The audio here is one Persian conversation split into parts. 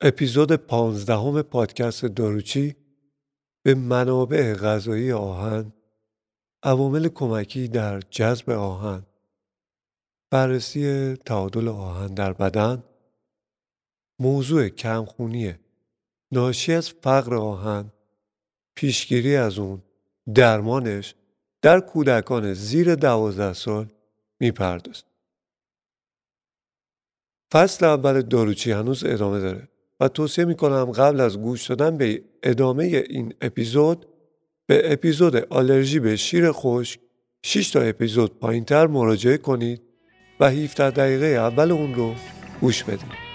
اپیزود پانزدهم پادکست داروچی به منابع غذایی آهن عوامل کمکی در جذب آهن بررسی تعادل آهن در بدن موضوع کمخونی ناشی از فقر آهن پیشگیری از اون درمانش در کودکان زیر دوازده سال می‌پردازد. فصل اول داروچی هنوز ادامه داره. و توصیه می‌کنم قبل از گوش دادن به ادامه این اپیزود به اپیزود آلرژی به شیر خشک 6 تا اپیزود پایینتر مراجعه کنید و 17 دقیقه اول اون رو گوش بدید.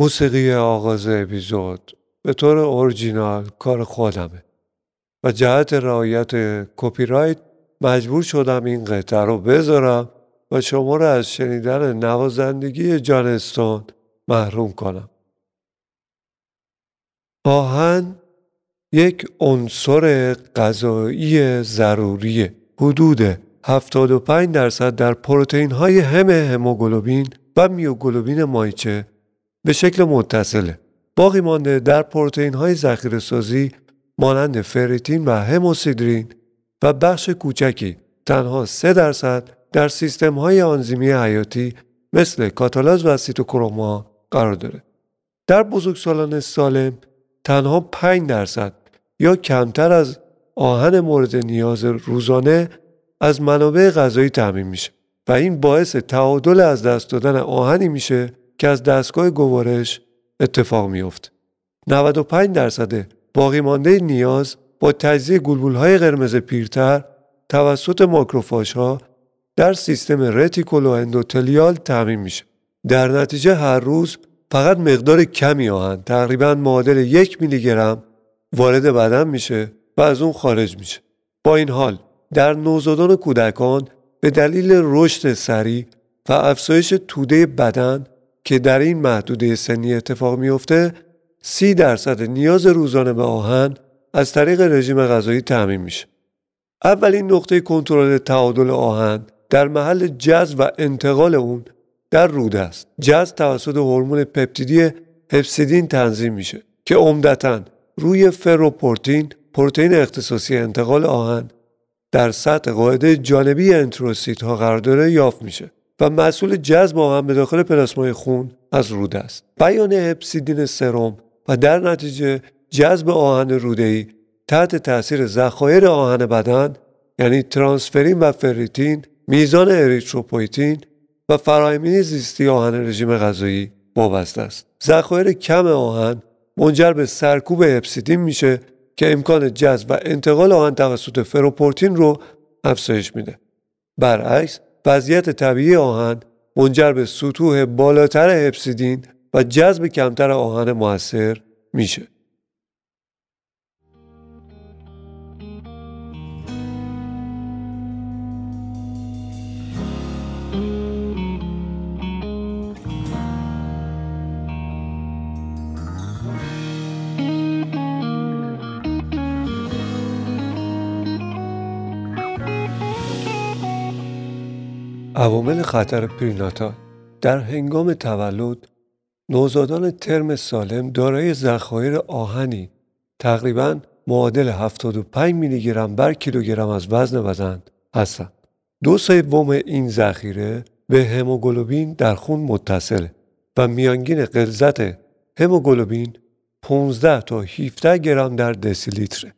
موسیقی آغاز اپیزود به طور اورجینال کار خودمه و جهت رعایت کپی رایت مجبور شدم این قطعه رو بذارم و شما رو از شنیدن نوازندگی جانستون محروم کنم. آهن یک عنصر غذایی ضروری حدود 75 درصد در پروتئین های هم هموگلوبین و میوگلوبین مایچه به شکل متصله باقی مانده در پروتئین های ذخیره سازی مانند فریتین و هموسیدرین و بخش کوچکی تنها 3 درصد در سیستم های آنزیمی حیاتی مثل کاتالاز و سیتوکروما قرار داره. در بزرگسالان سالم تنها 5 درصد یا کمتر از آهن مورد نیاز روزانه از منابع غذایی تامین میشه و این باعث تعادل از دست دادن آهنی میشه که از دستگاه گوارش اتفاق میافت. 95 درصد باقی مانده نیاز با تجزیه گلبول های قرمز پیرتر توسط ماکروفاژ ها در سیستم رتیکولو اندوتلیال تعمین میشه. در نتیجه هر روز فقط مقدار کمی آهن تقریبا معادل یک میلی گرم وارد بدن میشه و از اون خارج میشه. با این حال در نوزادان کودکان به دلیل رشد سریع و افزایش توده بدن که در این محدوده سنی اتفاق میفته سی درصد نیاز روزانه به آهن از طریق رژیم غذایی تعمین میشه. اولین نقطه کنترل تعادل آهن در محل جذب و انتقال اون در روده است. جذب توسط هورمون پپتیدی هپسیدین تنظیم میشه که عمدتا روی فروپورتین پروتئین اختصاصی انتقال آهن در سطح قاعده جانبی انتروسیت ها قرار داره یافت میشه. و مسئول جذب آهن به داخل پلاسمای خون از روده است. بیان هپسیدین سرم و در نتیجه جذب آهن روده‌ای تحت تاثیر ذخایر آهن بدن یعنی ترانسفرین و فریتین میزان اریتروپویتین و فراهمی زیستی آهن رژیم غذایی وابسته است. ذخایر کم آهن منجر به سرکوب هپسیدین میشه که امکان جذب و انتقال آهن توسط فروپورتین رو افزایش میده. برعکس وضعیت طبیعی آهن منجر به سطوح بالاتر هپسیدین و جذب کمتر آهن موثر میشه. عوامل خطر پریناتال در هنگام تولد نوزادان ترم سالم دارای ذخایر آهنی تقریبا معادل 75 میلی گرم بر کیلوگرم از وزن بدن هستند. دو سوم این ذخیره به هموگلوبین در خون متصله و میانگین غلظت هموگلوبین 15 تا 17 گرم در دسیلیتره.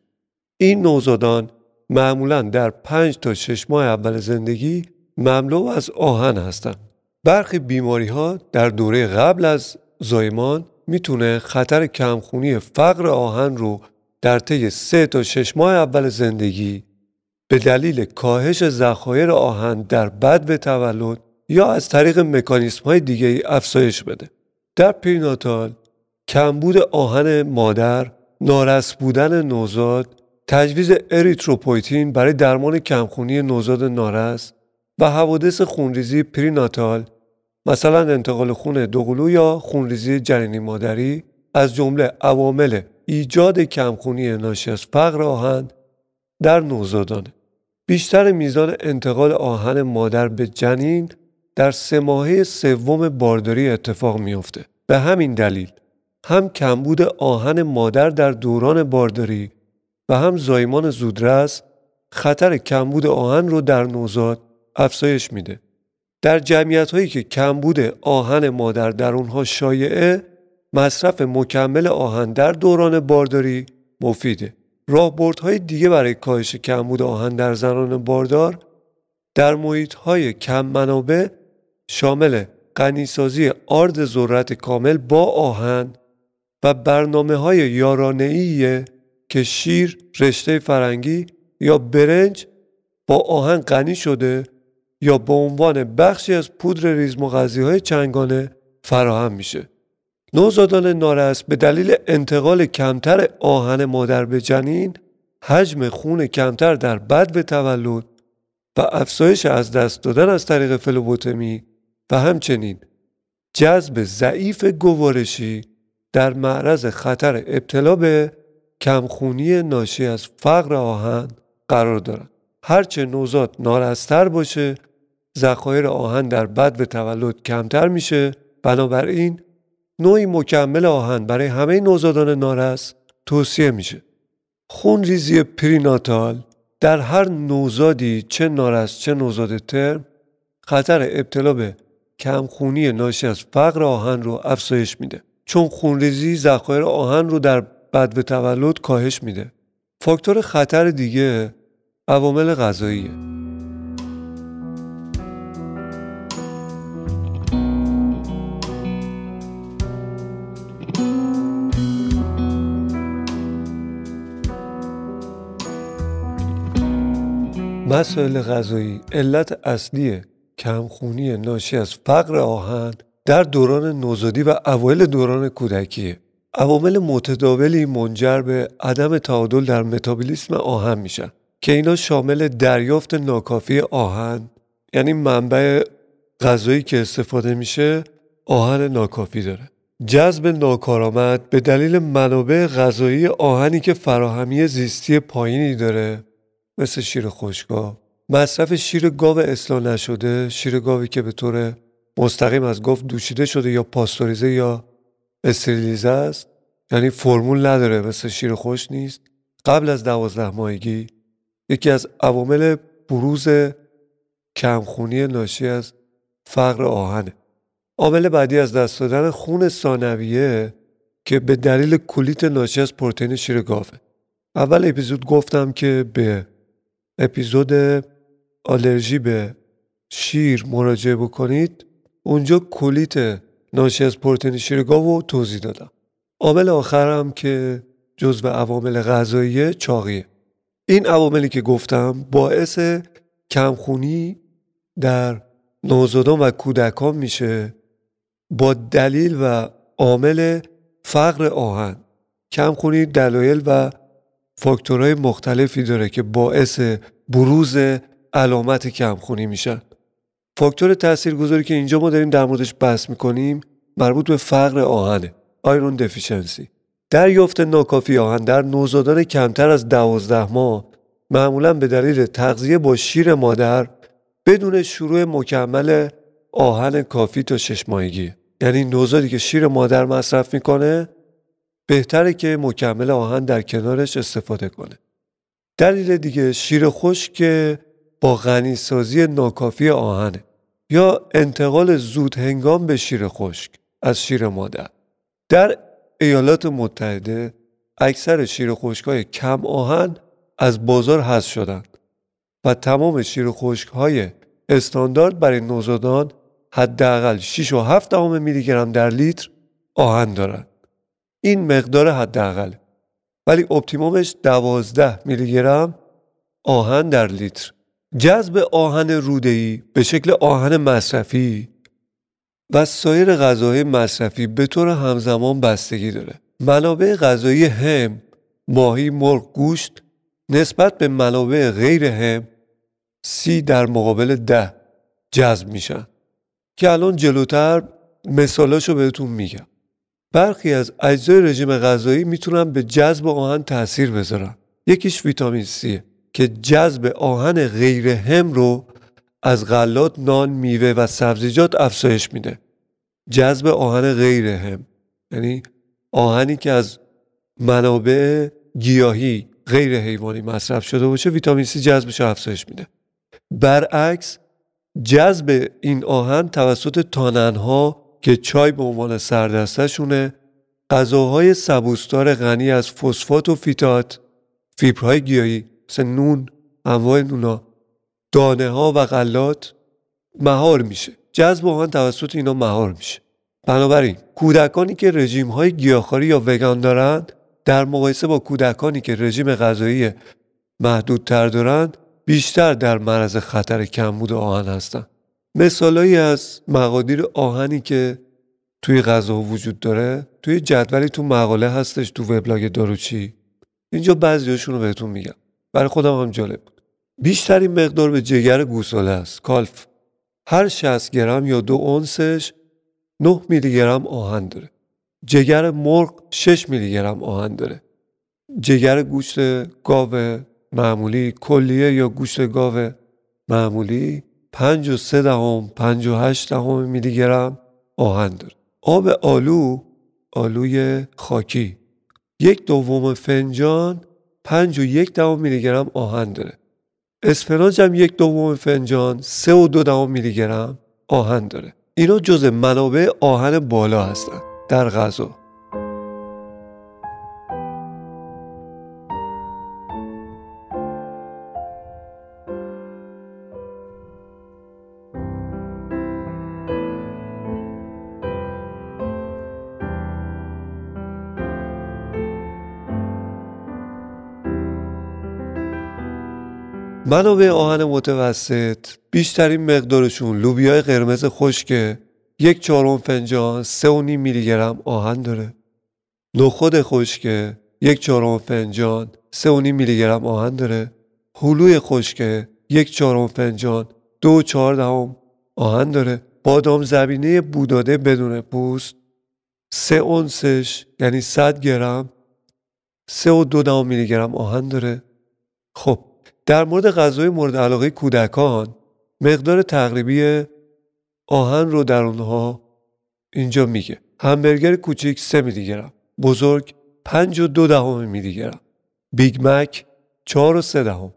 این نوزادان معمولا در پنج تا شش ماه اول زندگی مملو از آهن هستند. برخی بیماری ها در دوره قبل از زایمان می‌تونه خطر کمخونی فقر آهن رو در طی سه تا شش ماه اول زندگی به دلیل کاهش ذخایر آهن در بد به تولد یا از طریق مکانیسم های دیگه ای افزایش بده. در پریناتال کمبود آهن مادر، نارس بودن نوزاد، تجویز اریتروپویتین برای درمان کمخونی نوزاد نارس و حوادث خونریزی perinatal مثلا انتقال خون دوقلو یا خونریزی جنینی مادری از جمله عوامل ایجاد کمخونی ناشی از فقر آهن در نوزادانه. بیشتر میزان انتقال آهن مادر به جنین در سه ماهه سوم بارداری اتفاق میافته. به همین دلیل هم کمبود آهن مادر در دوران بارداری و هم زایمان زودرس خطر کمبود آهن رو در نوزاد افزایش میده. در جمعیت هایی که کمبود آهن مادر در اونها شایعه مصرف مکمل آهن در دوران بارداری مفیده. راهبردهای دیگه برای کاهش کمبود آهن در زنان باردار در محیط های کم منابع شامل غنیسازی آرد ذرت کامل با آهن و برنامه های یارانه‌ایه که شیر، رشته فرنگی یا برنج با آهن غنی شده یا به عنوان بخشی از پودر ریزم و های چنگانه فراهم میشه. نوزادان نارس به دلیل انتقال کمتر آهن مادر به جنین حجم خون کمتر در بد به تولد و افزایش از دست دادن از طریق فلوبوتمی و همچنین جذب ضعیف گوارشی در معرض خطر ابتلا به کمخونی ناشی از فقر آهن قرار دارند. هرچه نوزاد نارستر باشه ذخایر آهن در بد به تولد کمتر میشه. بنابراین نوعی مکمل آهن برای همه نوزادان نارس توصیه میشه. خونریزی پریناتال در هر نوزادی چه نارس چه نوزاد ترم خطر ابتلا به کمخونی ناشی از فقر آهن رو افزایش میده. چون خونریزی ذخایر آهن رو در بد به تولد کاهش میده. فاکتور خطر دیگه عوامل غذاییه. مسائل غذایی علت اصلی کمخونی ناشی از فقر آهن در دوران نوزادی و اوایل دوران کودکیه. عوامل متداولی منجر به عدم تعادل در متابولیسم آهن میشن که اینا شامل دریافت ناکافی آهن یعنی منبع غذایی که استفاده میشه آهن ناکافی داره. جذب ناکارآمد به دلیل منابع غذایی آهنی که فراهمی زیستی پایینی داره. مثل شیر خشکا. مصرف شیر گاو اصلاح نشده شیر گاوی که به طور مستقیم از گاو دوشیده شده یا پاستوریزه یا استریلیزه است. یعنی فرمول نداره مثل شیر خوش نیست. قبل از دوازده ماهگی یکی از عوامل بروز کمخونی ناشی از فقر آهنه عامل بعدی از دست دادن خون ثانویه که به دلیل کلیت ناشی از پروتئین شیر گاوه. اول اپیزود گفتم که به اپیزود آلرژی به شیر مراجعه بکنید. اونجا کلیت ناشی از پروتئین شیر گاو توضیح دادم. عامل آخرم که جزو عوامل غذایی چاقیه. این عواملی که گفتم باعث کمخونی در نوزادان و کودکان میشه با دلیل و عامل فقر آهن. کمخونی دلایل و فاکتورهای مختلفی داره که باعث بروز علامت کمخونی میشن. فاکتور تاثیرگذاری که اینجا ما داریم در موردش بحث می‌کنیم مربوط به فقر آهنه آیرون دفیشنسی دریافت ناکافی آهن در نوزادان کمتر از دوازده ماه معمولا به دلیل تغذیه با شیر مادر بدون شروع مکمل آهن کافی تا شش ماهگی یعنی نوزادی که شیر مادر مصرف می‌کنه بهتره که مکمل آهن در کنارش استفاده کنه. دلیل دیگه شیر خشک که با غنی سازی ناکافی آهنه یا انتقال زود هنگام به شیر خشک از شیر مادر. در ایالات متحده اکثر شیر های کم آهن از بازار حذف شدند و تمام شیر خشک های استاندارد برای نوزادان حداقل 6 و 7 دهم میلی گرم در لیتر آهن دارند. این مقدار حداقل ولی optimum ش 12 میلی گرم آهن در لیتر. جذب آهن روده‌ای به شکل آهن مصرفی و سایر غذاهای مصرفی به طور همزمان بستگی داره. منابع غذایی هم، ماهی، مرغ، گوشت نسبت به منابع غیر هم سی در مقابل ده جذب میشن که الان جلوتر مثالاشو بهتون میگم. برخی از اجزای رژیم غذایی می‌تونن به جذب آهن تاثیر بذارن. یکیش ویتامین سیه که جذب آهن غیر هم رو از غلات، نان، میوه و سبزیجات افزایش میده. جذب آهن غیر هم یعنی آهنی که از منابع گیاهی غیر حیوانی مصرف شده باشه ویتامین سی جذبش افزایش میده برعکس جذب این آهن توسط تاننها که چای به عنوان سردستشونه غذاهای سبوستار غنی از فسفات و فیتات فیبرهای گیاهی مثل نون انواع نونا دانه ها و غلات مهار میشه. جذب آهن توسط اینا مهار میشه. بنابراین کودکانی که رژیم های گیاهخواری یا وگان دارند در مقایسه با کودکانی که رژیم غذایی محدودتر دارند بیشتر در معرض خطر کمبود آهن هستند. مثالایی از مقادیر آهنی که توی غذا وجود داره توی جدولی تو مقاله هستش تو وبلاگ داروچی. اینجا بعضیاشون رو بهتون میگم. برای خودم هم جالب بود. بیشترین مقدار به جگر گوساله است. کالف. هر 60 گرم یا دو اونسش 9 میلی گرم آهن داره. جگر مرغ 6 میلی گرم آهن داره. جگر گوشت گاو معمولی کلیه یا گوشت گاو معمولی 5 و 3 دهم 5 و 8 دهم میلی گرم آهن داره. آب آلو آلوی خاکی. یک دوم فنجان 5 و یک دهم میلی گرم آهن داره. اسفناج هم یک دوم فنجان 3 و دو دهم میلی گرم آهن داره. اینا جز منابع آهن بالا هستند در غذا. منابع آهن متوسط بیشترین مقدارشون لوبیای قرمز خشک یک چهارم فنجان سه و نیم میلی گرم آهن داره. نخود خشک یک چهارم فنجان سه و نیم میلی گرم آهن داره. هلوی خشک یک چهارم فنجان دو چهار دهم آهن داره. بادام زبینه بوداده بدون پوست سه اونسش یعنی 100 گرم سه و دو دهم میلی گرم آهن داره. خب در مورد غذای مورد علاقه کودکان مقدار تقریبی آهن رو در اونها اینجا میگه. همبرگر کوچیک 3 میلی گرم بزرگ 5 و دو دهم میلی گرم Big Mac 4 و 3 دهم.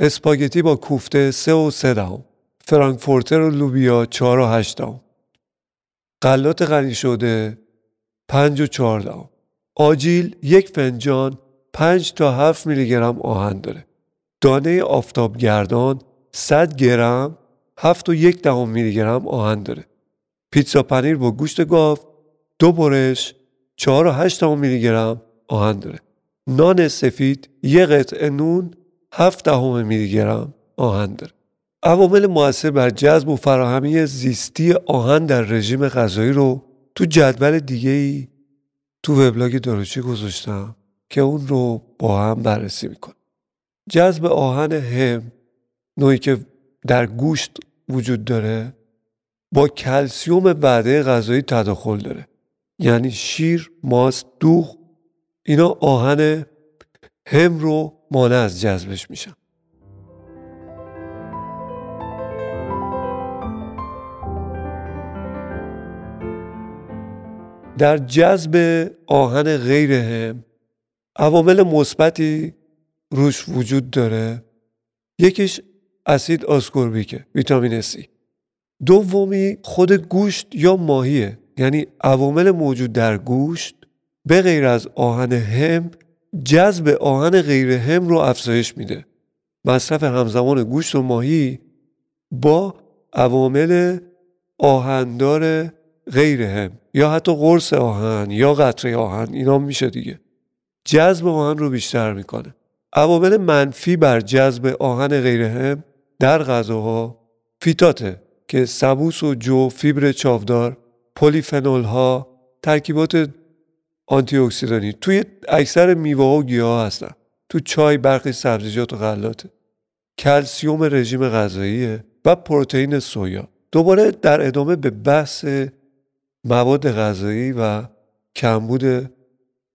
اسپاگتی با کوفته 3 و 3 دهم. frankfurter و لوبیا 4 و 8 دهم. غلات غنی شده 5 و 4 دهم. آجیل یک فنجان 5 تا 7 میلی گرم آهن داره. دانه آفتابگردان 100 گرم 7 و یک دهم میلی گرم آهن داره. پیتزا پنیر با گوشت گاو دو برش 4 و 8 دهم میلی گرم آهن داره. نان سفید یک قطعه نون 7 دهم میلی گرم آهن داره. عوامل موثر بر جذب و فراهمی زیستی آهن در رژیم غذایی رو تو جدول دیگه ای تو وبلاگ داروچی گذاشتم که اون رو با هم بررسی می‌کنم. جذب آهن هم نوعی که در گوشت وجود داره با کلسیوم وعده غذایی تداخل داره. یعنی شیر، ماست، دوغ اینا آهن هم رو مانع از جذبش میشن. در جذب آهن غیر هم عوامل مثبتی روش وجود داره. یکیش اسید آسکوربیکه ویتامین C دومی خود گوشت یا ماهیه. یعنی عوامل موجود در گوشت به غیر از آهن هم جذب آهن غیر هم رو افزایش میده. مصرف همزمان گوشت و ماهی با عوامل آهندار غیر هم یا حتی قرص آهن یا قطره آهن اینا میشه دیگه. جذب آهن رو بیشتر می‌کنه. عوامل منفی بر جذب آهن غیر هم در غذاها فیتاته که سبوس و جو فیبر چاودار پلیفنول ها ترکیبات آنتی اکسیدانی توی اکثر میوه و گیاه هستن. تو چای برخی سبزیجات و غلاته. کلسیوم رژیم غذاییه و پروتئین سویا. دوباره در ادامه به بحث مواد غذایی و کمبود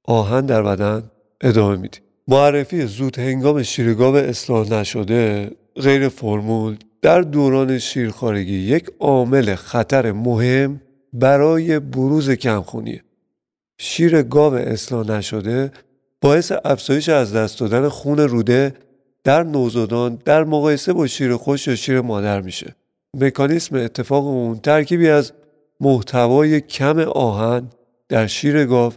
آهن در بدن ادامه میدیم. معرفی زود هنگام شیرگاو اصلاح نشده غیر فرمول در دوران شیرخارگی یک عامل خطر مهم برای بروز کمخونیه شیر گاو اصلاح نشده باعث افزایش از دست دادن خون روده در نوزادان در مقایسه با شیر خشک یا شیر مادر میشه. مکانیسم اتفاق اون ترکیبی از محتوای کم آهن در شیر گاو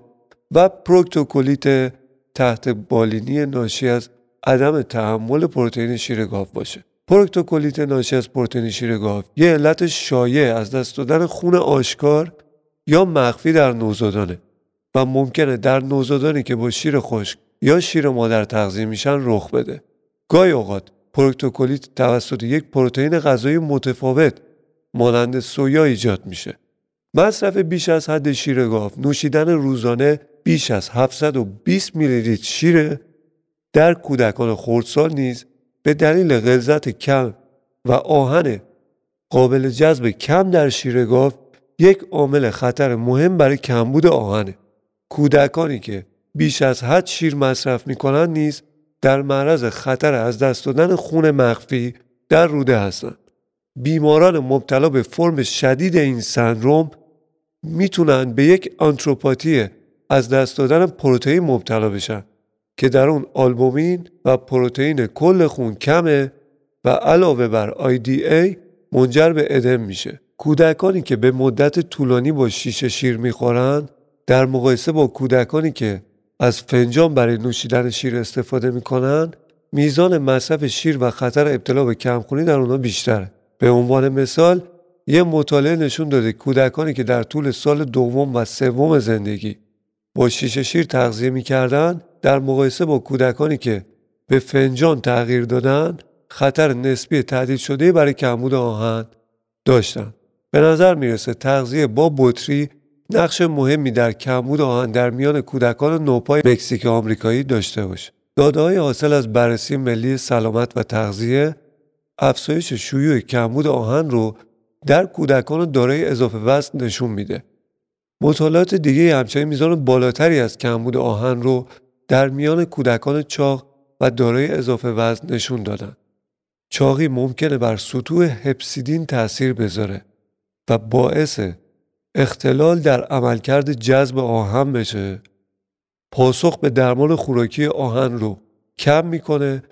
و پروکتوکولیت تحت بالینی ناشی از عدم تحمل پروتئین شیر گاو باشه. پروکتوکولیت ناشی از پروتئین شیر گاو یه علت شایع از دست دادن خون آشکار یا مخفی در نوزادانه و ممکنه در نوزادانی که با شیر خشک یا شیر مادر تغذیه میشن رخ بده. گاهی اوقات پروکتوکولیت توسط یک پروتئین غذایی متفاوت مانند سویا ایجاد میشه. مصرف بیش از حد شیر گاو نوشیدن روزانه بیش از 720 میلی لیتر شیر در کودکان خردسال نیز به دلیل غلظت کم و آهن قابل جذب کم در شیر گاو یک عامل خطر مهم برای کمبود آهنه کودکانی که بیش از حد شیر مصرف می کنند نیز در معرض خطر از دست دادن خون مخفی در روده هستند. بیماران مبتلا به فرم شدید این سندروم می‌تونن به یک آنتروپاتی از دست دادن پروتئین مبتلا بشن که در اون آلبومین و پروتئین کل خون کمه و علاوه بر ای منجر به ادم میشه. کودکانی که به مدت طولانی با شیشه شیر می‌خورن در مقایسه با کودکانی که از فنجان برای نوشیدن شیر استفاده می‌کنن میزان مصرف شیر و خطر ابتلا به کمخونی در اونها بیشتره به عنوان مثال یه مطالعه نشون داده کودکانی که در طول سال دوم و سوم زندگی با شیشه شیر تغذیه می‌کردن در مقایسه با کودکانی که به فنجان تغییر دادن خطر نسبی تهدید شده برای کمبود آهن داشتن به نظر می‌رسه تغذیه با بطری نقش مهمی در کمبود آهن در میان کودکان نوپای مکزیک آمریکایی داشته باشه. داده های حاصل از بررسی ملی سلامت و تغذیه افزایش شیوع کمبود آهن رو در کودکان دارای اضافه وزن نشون میده. مطالعات دیگه همچنین میزان بالاتری از کمبود آهن رو در میان کودکان چاق و دارای اضافه وزن نشون دادن. چاقی ممکنه بر سطوح هپسیدین تاثیر بذاره و باعث اختلال در عملکرد جذب آهن بشه پاسخ به درمان خوراکی آهن رو کم می‌کنه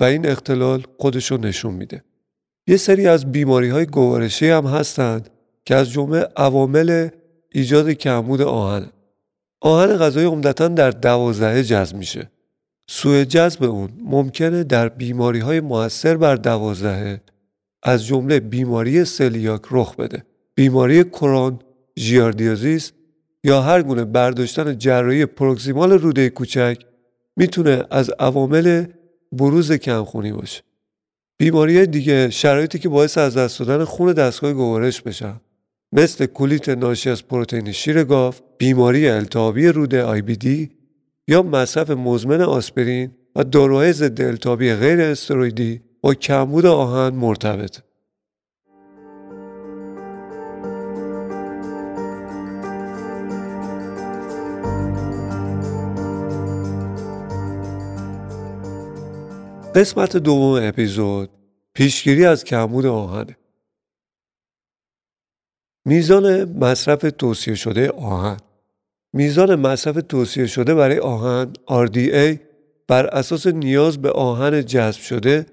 و این اختلال خودش رو نشون میده یه سری از بیماری های گوارشی هم هستند که از جمله عوامل ایجاد کمبود آهن. آهن غذایی عمدتا در دوازده جذب میشه. سوء جذب اون ممکنه در بیماری های موثر بر دوازده از جمله بیماری سلیاک رخ بده. بیماری کرون ژیاردیازیس یا هر گونه برداشتن جراحی پروکسیمال روده کوچک می‌تونه از عوامل بروز کمخونی باشه. بیماری دیگه شرایطی که باعث از دست دادن خون دستگاه گوارش بشن. مثل کولیت ناشی از پروتئین شیر گاو، بیماری التهابی روده دی یا مصرف مزمن آسپرین و داروهای ضد التهابی غیر استروئیدی با کمبود آهن مرتبط. قسمت دوم اپیزود پیشگیری از کمبود آهن میزان مصرف توصیه شده آهن میزان مصرف توصیه شده برای آهن RDA بر اساس نیاز به آهن جذب شده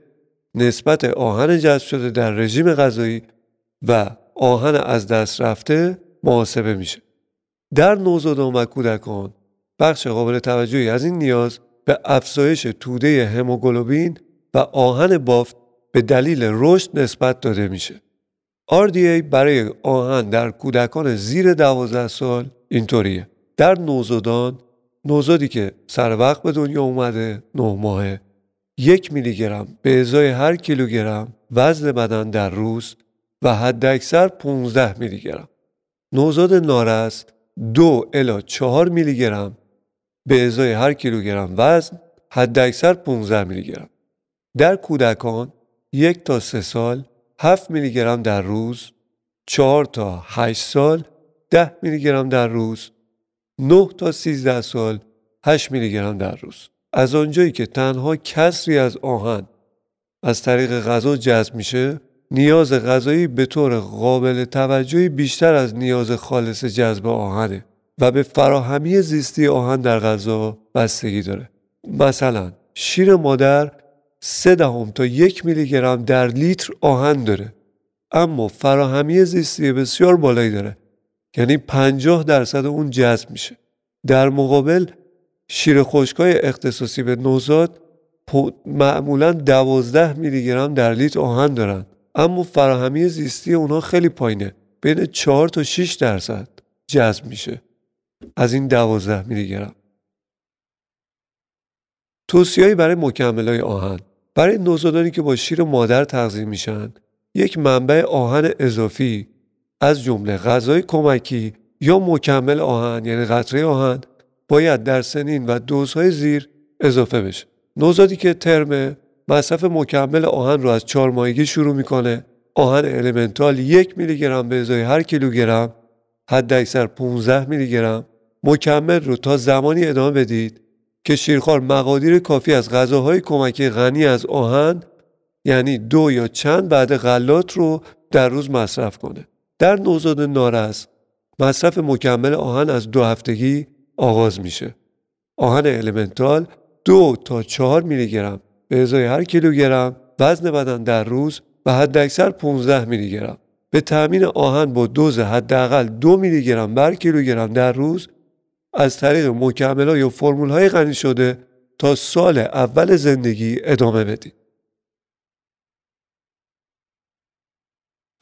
نسبت آهن جذب شده در رژیم غذایی و آهن از دست رفته محاسبه میشه در نوزادان و کودکان بخش قابل توجهی از این نیاز به افزایش توده هموگلوبین و آهن بافت به دلیل رشد نسبت داده میشه. RDA برای آهن در کودکان زیر 12 سال اینطوریه. در نوزادان نوزادی که سر وقت به دنیا اومده 9 ماهه یک میلی گرم به ازای هر کیلوگرم وزن بدن در روز و حد اکثر 15 میلی گرم. نوزاد نارس دو الا چهار میلی گرم به ازای هر کیلوگرم وزن حد اکثر 15 میلی گرم. در کودکان یک تا سه سال 7 میلی گرم در روز، 4 تا 8 سال 10 میلی گرم در روز، 9 تا 13 سال 8 میلی گرم در روز. از آنجایی که تنها کسری از آهن از طریق غذا جذب میشه نیاز غذایی به طور قابل توجهی بیشتر از نیاز خالص جذب آهنه و به فراهمی زیستی آهن در غذا بستگی داره مثلا شیر مادر سه دهم تا یک میلی گرم در لیتر آهن داره. اما فراهمی زیستی بسیار بالایی داره. یعنی 50 درصد اون جذب میشه. در مقابل شیر خشکای اختصاصی به نوزاد معمولا 12 میلی گرم در لیتر آهن دارن. اما فراهمی زیستی اونها خیلی پایینه. بین 4 تا 6 درصد جذب میشه. از این 12 میلی گرم توصیه‌ای برای مکملهای آهن. برای نوزادانی که با شیر مادر تغذیه میشن یک منبع آهن اضافی از جمله غذای کمکی یا مکمل آهن یعنی قطره آهن باید در سنین و دوزهای زیر اضافه بشه. نوزادی که ترم مصرف مکمل آهن رو از چهار ماهگی شروع می‌کنه آهن elemental یک میلی گرم به ازای هر کیلوگرم حد اکثر 15 میلی گرم مکمل رو تا زمانی ادامه بدید که شیرخوار مقادیر کافی از غذاهای کمکی غنی از آهن یعنی دو یا چند وعده غلات رو در روز مصرف کنه. در نوزاد نارس مصرف مکمل آهن از دو هفتگی آغاز میشه. آهن elemental دو تا چهار میلی گرم به ازای هر کیلوگرم وزن بدن در روز و حداکثر 15 میلی گرم به تامین آهن با دوز حداقل دو میلی گرم بر کیلوگرم در روز از طریق مکمل یا فرمول های غنی شده تا سال اول زندگی ادامه بدید.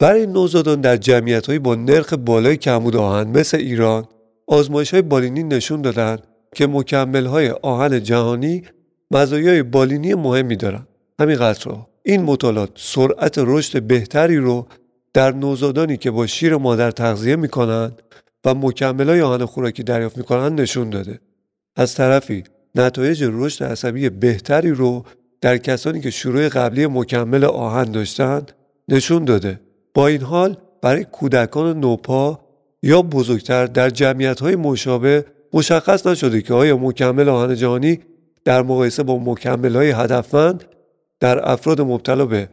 برای نوزادان در جمعیت با نرخ بالای کمبود آهن مثل ایران آزمایش های بالینی نشون دادند که مکمل های آهن جهانی مزایای بالینی مهمی دارن همین رو این مطالعات سرعت رشد بهتری رو در نوزادانی که با شیر مادر تغذیه می‌کنند و های آهن خوراکی دریافت می‌کنند نشون داده. از طرفی نتایج رشد عصبی بهتری رو در کسانی که شروع قبلی مکمل آهن داشتند نشون داده. با این حال برای کودکان نوپا یا بزرگتر در جمعیت های مشابه مشخص نشده که آیا مکمل آهن جهانی در مقایسه با مکمل های هدفمند در افراد مبتلا به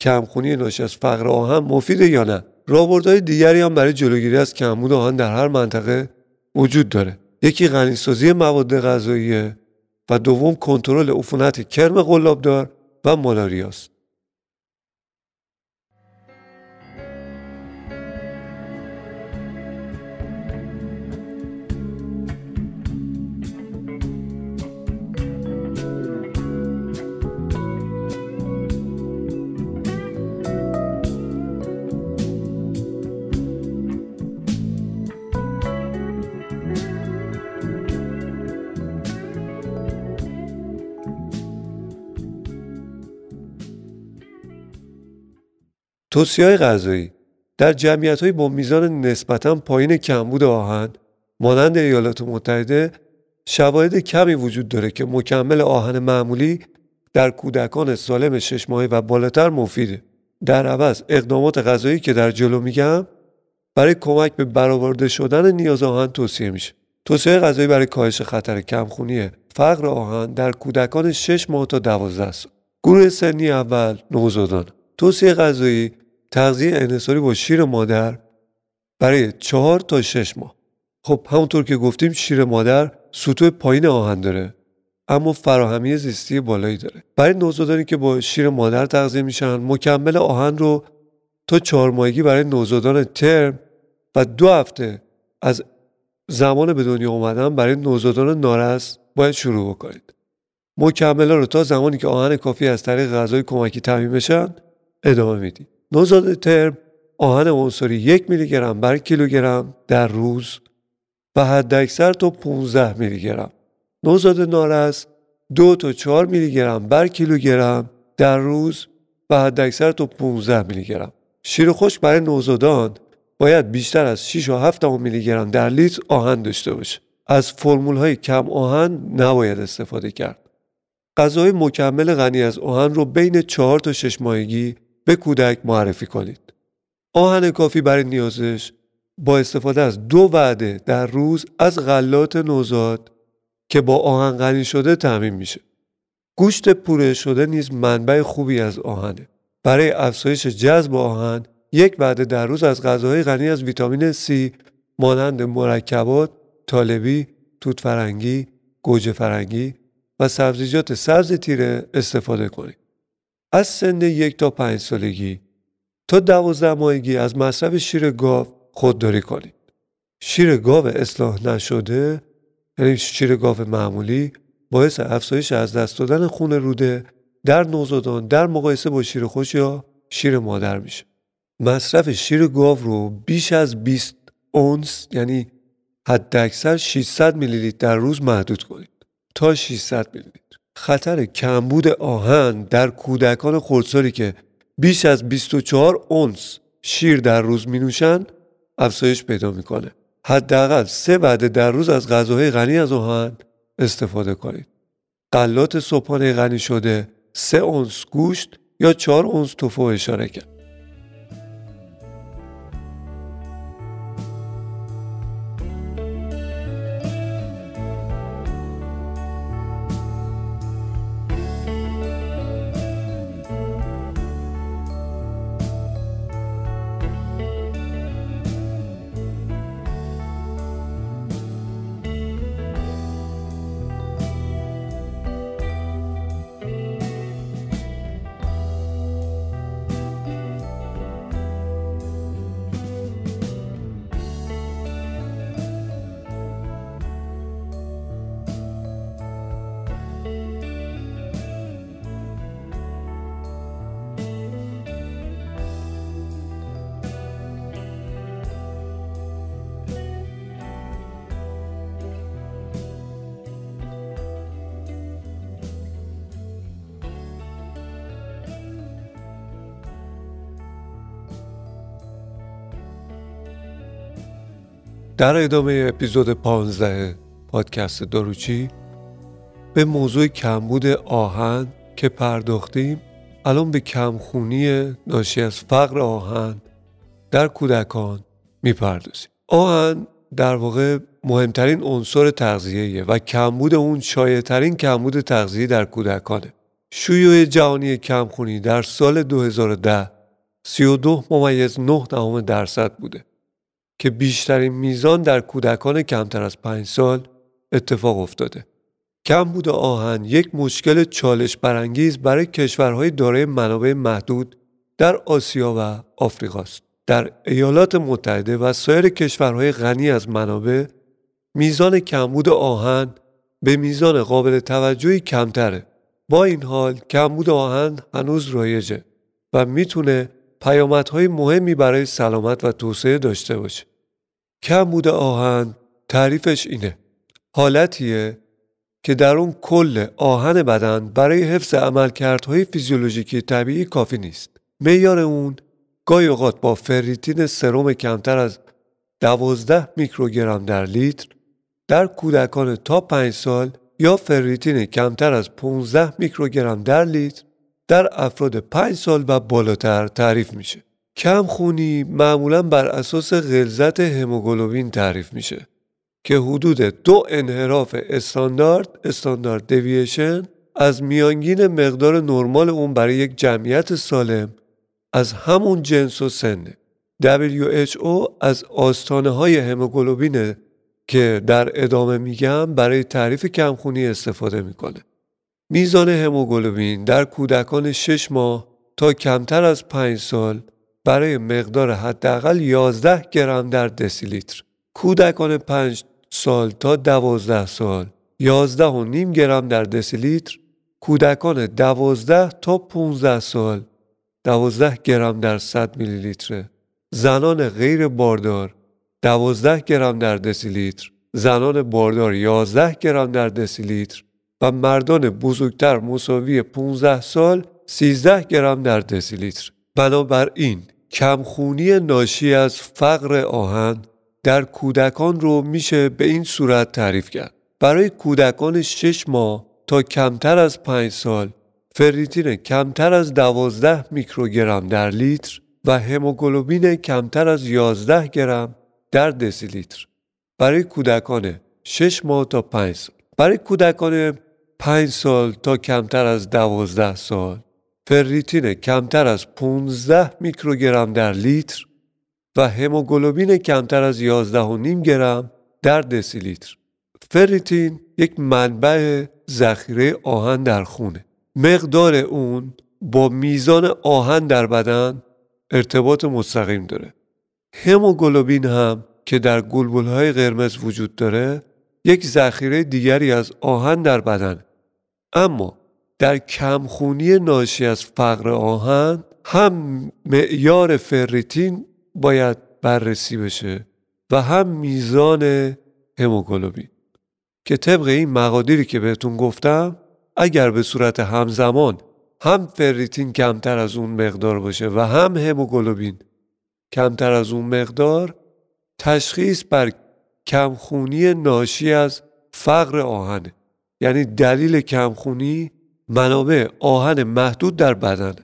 کمخونی ناشی از فقر آهن مفیده یا نه. راهبردهای دیگری هم برای جلوگیری از کمبود آهن در هر منطقه وجود داره. یکی غنیسازی مواد غذایی و دوم کنترل عفونت کرم قلابدار و مالاریاست. توصیه غذایی. در جمعیت های با میزان نسبتا پایین کمبود آهن مانند ایالات متحده شواهد کمی وجود داره که مکمل آهن معمولی در کودکان سالم شش ماهه و بالاتر مفیده در عوض اقدامات غذایی که در جلو میگم برای کمک به برآورده شدن نیاز آهن توصیه میشه. توصیه غذایی برای کاهش خطر کمخونی فقر آهن در کودکان 6 ماه تا 12 سال. گروه سنی اول نوزادان. توصیه غذایی تغذیه انحصاری با شیر مادر برای چهار تا شش ماه. خب همونطور که گفتیم شیر مادر سطوح پایین آهن داره اما فراهمی زیستی بالایی داره. برای نوزادانی که با شیر مادر تغذیه میشن مکمل آهن رو تا چهار ماهگی برای نوزادان ترم و دو هفته از زمان به دنیا اومدن برای نوزادان نارس باید شروع بکنید. مکمله رو تا زمانی که آهن کافی از طریق غذای کمکی تامین بشن ادامه می‌دید. نوزاد ترم آهن عنصری یک میلی گرم بر کیلوگرم در روز و حداکثر تا 15 میلی گرم نوزاد نارس دو تا 4 میلی گرم بر کیلوگرم در روز و حداکثر تا 15 میلی گرم شیر خشک برای نوزادان باید بیشتر از 6 و 7 میلی گرم در لیتر آهن داشته باشه. از فرمول های کم آهن نباید استفاده کرد. غذای مکمل غنی از آهن رو بین 4 تا 6 ماهگی به کودک معرفی کنید آهن کافی برای نیازش با استفاده از دو وعده در روز از غلات نوزاد که با آهن غنی شده تعمین میشه. گوشت پوره شده نیز منبع خوبی از آهنه. برای افزایش جذب آهن یک وعده در روز از غذاهای غنی از ویتامین C مانند مرکبات، طالبی، توت فرنگی، گوجه فرنگی و سبزیجات سبز تیره استفاده کنید. از سن یک تا پنج سالگی تا دوازده ماهگی از مصرف شیر گاو خودداری کنید. شیر گاو اصلاح نشده یعنی شیر گاو معمولی باعث افزایش از دست دادن خون روده در نوزادان در مقایسه با شیر خوش یا شیر مادر میشه. مصرف شیر گاو رو بیش از 20 اونس یعنی حد اکثر 600 میلی لیتر در روز محدود کنید تا 600 میلی. خطر کمبود آهن در کودکان خردسالی که بیش از 24 اونس شیر در روز می نوشن افزایش پیدا می‌کنه. حداقل سه وعده در روز از غذاهای غنی از آهن استفاده کنید. قلات صبحانه غنی شده سه اونس گوشت یا چهار اونس توفو اشاره کرد. در ادامه اپیزود 15 پادکست داروچی به موضوع کمبود آهن که پرداختیم الان به کمخونی ناشی از فقر آهن در کودکان می‌پردازیم. آهن در واقع مهمترین عنصر تغذیه‌ایه و کمبود اون شایعترین کمبود تغذیه در کودکانه. شیوع جهانی کمخونی در سال 2010 32 ممیز 9 درصد بوده. که بیشترین میزان در کودکان کمتر از پنج سال اتفاق افتاده. کمبود آهن یک مشکل چالش برانگیز برای کشورهای دارای منابع محدود در آسیا و آفریقا است. در ایالات متحده و سایر کشورهای غنی از منابع میزان کمبود آهن به میزان قابل توجهی کمتره. با این حال کمبود آهن هنوز رایجه و می‌تونه پیامدهای مهمی برای سلامت و توسعه داشته باشه. کمبود آهن تعریفش اینه. حالتیه که در اون کل آهن بدن برای حفظ عملکردهای فیزیولوژیکی طبیعی کافی نیست. میار اون گاهی اوقات با فریتین سرم کمتر از 12 میکروگرم در لیتر در کودکان تا 5 سال یا فریتین کمتر از 15 میکروگرم در لیتر در افراد 5 سال و بالاتر تعریف میشه. کم خونی معمولا بر اساس غلظت هموگلوبین تعریف میشه که حدود دو انحراف استاندارد استاندارد دیویشن از میانگین مقدار نرمال اون برای یک جمعیت سالم از همون جنس و سنه WHO از آستانه های هموگلوبینه که در ادامه میگم برای تعریف کمخونی استفاده می‌کنه میزان هموگلوبین در کودکان 6 ماه تا کمتر از 5 سال برای مقدار حداقل 11 گرم در دسیلیتر. کودکان 5 سال تا 12 سال 11 و نیم گرم در دسیلیتر. کودکان دوازده تا 15 سال 12 گرم در 100 میلی لیتر زنان غیر باردار 12 گرم در دسیلیتر. زنان باردار 11 گرم در دسیلیتر. و مردان بزرگتر مساوی 15 سال 13 گرم در دسیلیتر بنابراین کمخونی ناشی از فقر آهن در کودکان رو میشه به این صورت تعریف کرد. برای کودکان 6 ماه تا کمتر از 5 سال فریتین کمتر از 12 میکروگرم در لیتر و هموگلوبین کمتر از 11 گرم در دسیلیتر برای کودکان 6 ماه تا 5 سال. برای کودکان 5 سال تا کمتر از 12 سال. فریتین کمتر از 15 میکروگرم در لیتر و هموگلوبین کمتر از 11.5 گرم در دسیلیتر. فریتین یک منبع ذخیره آهن در خونه. مقدار اون با میزان آهن در بدن ارتباط مستقیم داره. هموگلوبین هم که در های قرمز وجود داره یک ذخیره دیگری از آهن در بدن. اما در کمخونی ناشی از فقر آهن هم معیار فریتین باید بررسی بشه و هم میزان هموگلوبین. که طبق این مقادیری که بهتون گفتم اگر به صورت همزمان هم فریتین کمتر از اون مقدار باشه و هم هموگلوبین کمتر از اون مقدار تشخیص بر کمخونی ناشی از فقر آهنه. یعنی دلیل کمخونی منابع آهن محدود در بدن.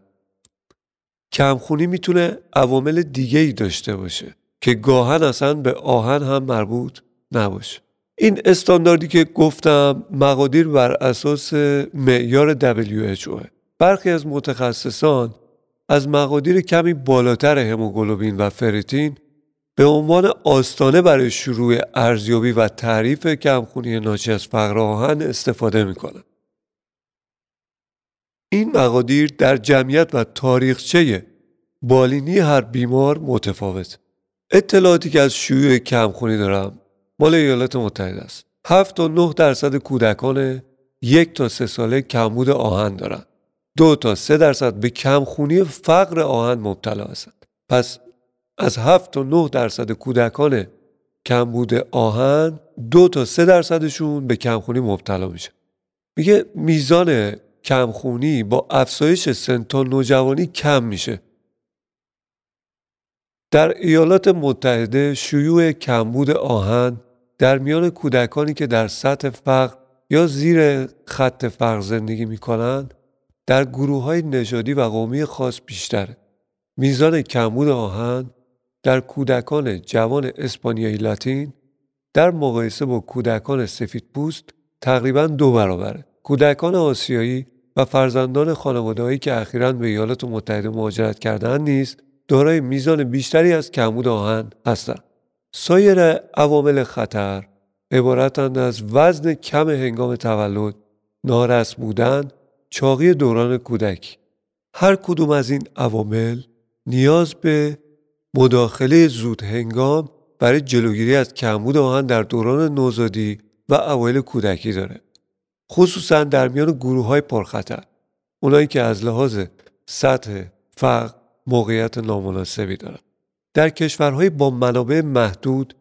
کمخونی می‌تونه عوامل دیگه ای داشته باشه که گاهن اصلا به آهن هم مربوط نباشه. این استانداردی که گفتم مقادیر بر اساس معیار WHO برخی از متخصصان از مقادیر کمی بالاتر هموگلوبین و فریتین به عنوان آستانه برای شروع ارزیابی و تعریف کمخونی ناشی از فقر آهن استفاده می‌کنند. این مقادیر در جمعیت و تاریخچه بالینی هر بیمار متفاوت. اطلاعاتی که از شیوع کمخونی دارم مال ایالات متحده است. 7 تا 9 درصد کودکان یک تا سه ساله کمبود آهن دارند. دو تا سه درصد به کمخونی فقر آهن مبتلا هستند. پس از 7 تا 9 درصد کودکان کمبود آهن دو تا سه درصدشون به کمخونی مبتلا میشه. میگه میزان کمخونی با افزایش سن تا نوجوانی کم میشه. در ایالات متحده شیوع کمبود آهن در میان کودکانی که در سطح فقر یا زیر خط فقر زندگی می کنند در گروه های نژادی و قومی خاص بیشتره. میزان کمبود آهن در کودکان جوان اسپانیایی لاتین در مقایسه با کودکان سفید پوست تقریبا دو برابره. کودکان آسیایی و فرزندان خانوادهایی که اخیرا به ایالات متحده مهاجرت کردن نیز دارای میزان بیشتری از کمبود آهن هستند. سایر عوامل خطر عبارتند از وزن کم هنگام تولد، نارس بودن، چاقی دوران کودک. هر کدوم از این عوامل نیاز به مداخله زود هنگام برای جلوگیری از کمبود آهن در دوران نوزادی و اوایل کودکی داره. خصوصا در میان گروه های پرخطر. اونایی که از لحاظ سطح فقر موقعیت نامناسبی دارند. در کشورهای با منابع محدود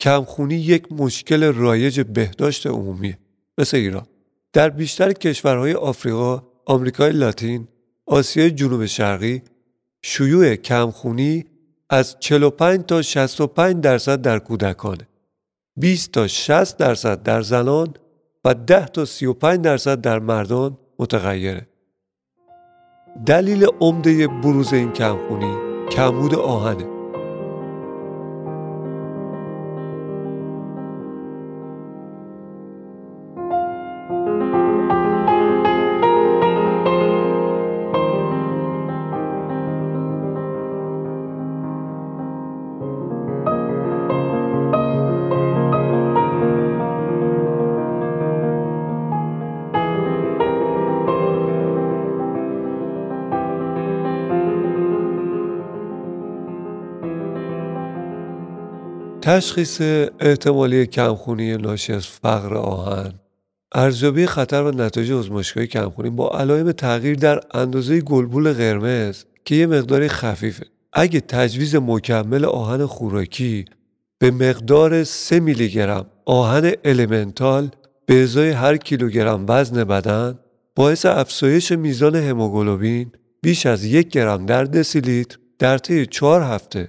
کمخونی یک مشکل رایج بهداشت عمومی مثل ایران در بیشتر کشورهای آفریقا، آمریکای لاتین، آسیای جنوب شرقی شیوع کمخونی از 45 تا 65 درصد در کودکانه 20 تا 60 درصد در زنان و 10 تا 35 درصد در مردان متغیره دلیل عمده بروز این کمخونی کمبود آهنه. تشخیص احتمالی کمخونی ناشی از فقر آهن. ارزیابی خطر و نتایج آزمایشگاهی کمخونی با علائم تغییر در اندازه گلبول قرمز که یه مقداری خفیفه. اگه تجویز مکمل آهن خوراکی به مقدار 3 میلی گرم آهن المنتال به ازای هر کیلوگرم وزن بدن باعث افزایش میزان هموگلوبین بیش از یک گرم در دسیلیتر در طی چهار هفته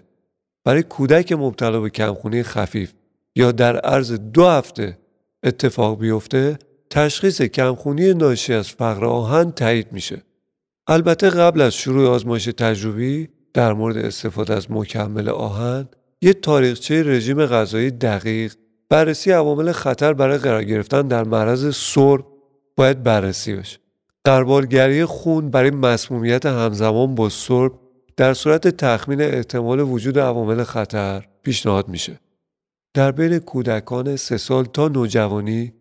برای کودک مبتلا به کمخونی خفیف یا در عرض دو هفته اتفاق بیفته تشخیص کمخونی ناشی از فقر آهن تایید میشه. البته قبل از شروع آزمایش تجربی در مورد استفاده از مکمل آهن یه تاریخچه رژیم غذایی دقیق بررسی عوامل خطر برای قرار گرفتن در معرض سر باید بررسی بشه. قربالگری خون برای مسمومیت همزمان با سرب در صورت تخمین احتمال وجود عوامل خطر پیشنهاد میشه. در بین کودکان سه سال تا نوجوانی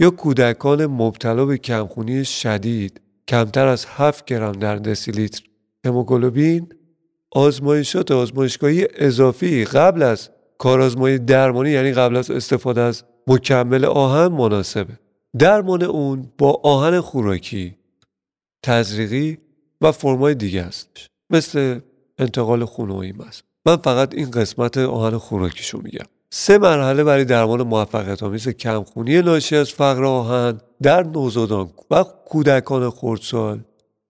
یا کودکان مبتلا به کمخونی شدید کمتر از 7 گرم در دسیلیتر. هموگلوبین آزمایشات آزمایشگاهی اضافی قبل از کارآزمایی درمانی یعنی قبل از استفاده از مکمل آهن مناسبه. درمان اون با آهن خوراکی تزریقی و فرمای دیگه هستش مثل انتقال خون و این من فقط این قسمت آهن خوراکیشو میگم. سه مرحله برای درمان موفقیت آمیز کمخونی ناشی از فقر آهن در نوزادان و کودکان خردسال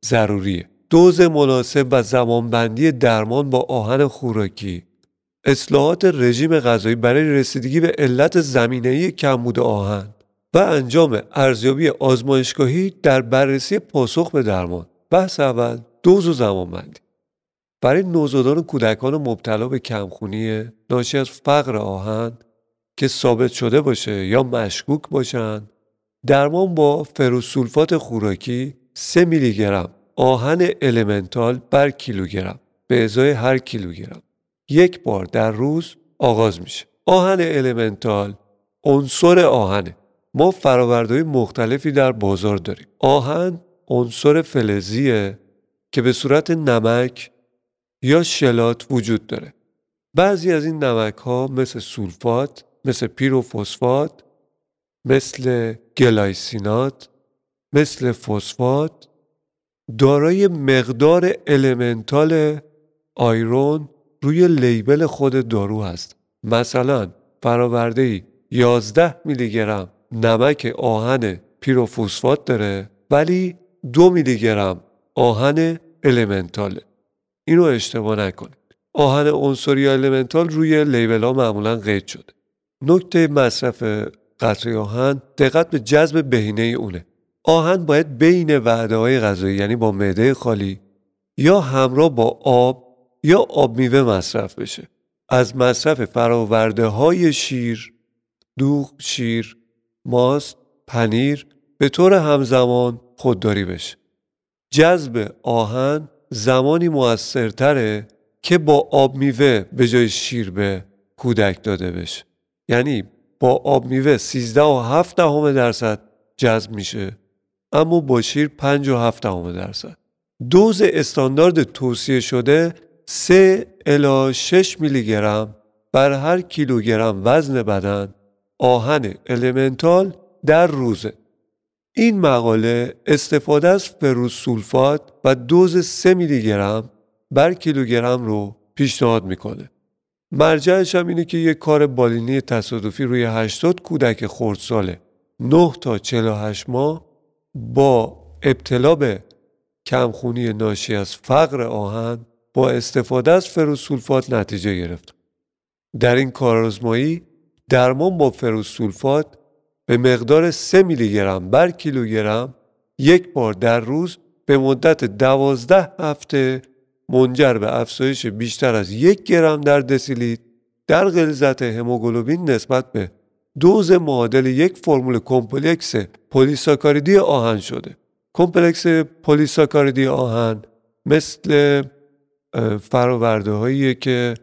ضروریه. دوز مناسب و زمانبندی درمان با آهن خوراکی. اصلاحات رژیم غذایی برای رسیدگی به علت زمینه‌ای کمبود آهن و انجام ارزیابی آزمایشگاهی در بررسی پاسخ به درمان. بحث اول دوز و زمانبندی. برای نوزادان و کودکان مبتلا به کمخونی ناشی از فقر آهن که ثابت شده باشه یا مشکوک باشن درمان با فروسولفات خوراکی 3 میلی گرم آهن elemental بر کیلوگرم به ازای هر کیلوگرم. یک بار در روز آغاز میشه. آهن elemental عنصر آهنه. ما فرآوردهای مختلفی در بازار داریم. آهن عنصر فلزیه که به صورت نمک یا شلات وجود داره. بعضی از این نمک ها مثل سولفات مثل پیروفسفات مثل گلایسینات مثل فسفات دارای مقدار elemental iron روی لیبل خود دارو هست. مثلا فراورده 11 میلی گرم نمک آهن پیروفوسفات داره ولی دو میلی گرم آهن المنتاله. اینو اشتباه نکنید. آهن عنصری المنتال روی لیبل ها معمولا قید شده. نکته مصرف قطره آهن دقت به جذب بهینه اونه. آهن باید بین وعده های غذایی یعنی با معده خالی یا همراه با آب یا آب میوه مصرف بشه. از مصرف فراورده های شیر دوغ شیر ماست پنیر به طور همزمان خودداری بشه. جذب آهن زمانی موثرتره که با آب میوه به جای شیر به کودک داده بشه. یعنی با آب میوه 13 و 7 دهم درصد جذب میشه اما با شیر 5 و 7 دهم درصد. دوز استاندارد توصیه شده 3 الی 6 میلی گرم بر هر کیلوگرم وزن بدن آهن المنتال در روزه. این مقاله استفاده از فروسولفات و دوز 3 میلی گرم بر کیلوگرم رو پیشنهاد می‌کنه. مرجعش هم اینه که یک کار بالینی تصادفی روی 80 کودک خردساله 9 تا 48 ماه با ابتلا به کمخونی ناشی از فقر آهن با استفاده از فروسولفات نتیجه گرفت. در این کارآزمایی درمان با فروسولفات به مقدار 3 میلی گرم بر کیلوگرم یک بار در روز به مدت دوازده هفته منجر به افزایش بیشتر از یک گرم در دسیلیت در غلظت هموگلوبین نسبت به دوز معادل یک فرمول کمپلکس پلیساکاریدی آهن شده. کمپلکس پلیساکاریدی آهن مثل فراورده هایی که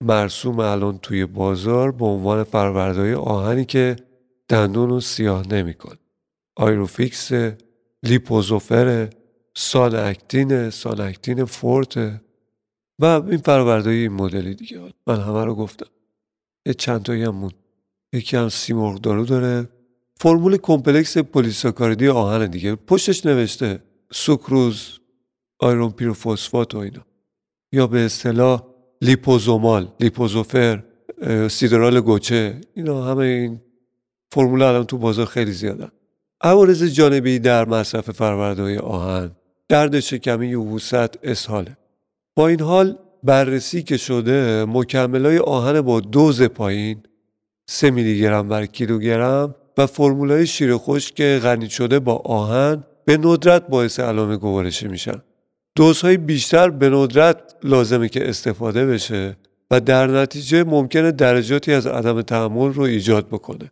مرسوم الان توی بازار به عنوان فراورده های آهنی که دندون رو سیاه نمی‌کنه آیروفیکس لیپوزوفر ساناکتین ساناکتین فورت و این فرآورده این مدلی دیگه. من همه رو گفتم. یه چند تایی هم یکی هم سیمرغ دارو داره. فرمول کمپلکس پلیساکاریدی آهن دیگه. پشتش نوشته sucrose iron pyrophosphate و اینا. یا به اصطلاح liposomal لیپوزوفر سیدرال گوچه. اینا همه این فرمول الان تو بازار خیلی زیادن عوارض جانبی در مصرف فرورده آهن درد شکمی یووست اسهاله با این حال بررسی که شده مکملای آهن با دوز پایین 3 میلی گرم بر کیلوگرم و فرمولای شیر که غنی شده با آهن به ندرت باعث علامه گوارشی میشن. دوزهای بیشتر به ندرت لازمه که استفاده بشه و در نتیجه ممکنه درجاتی از عدم تحمل رو ایجاد بکنه.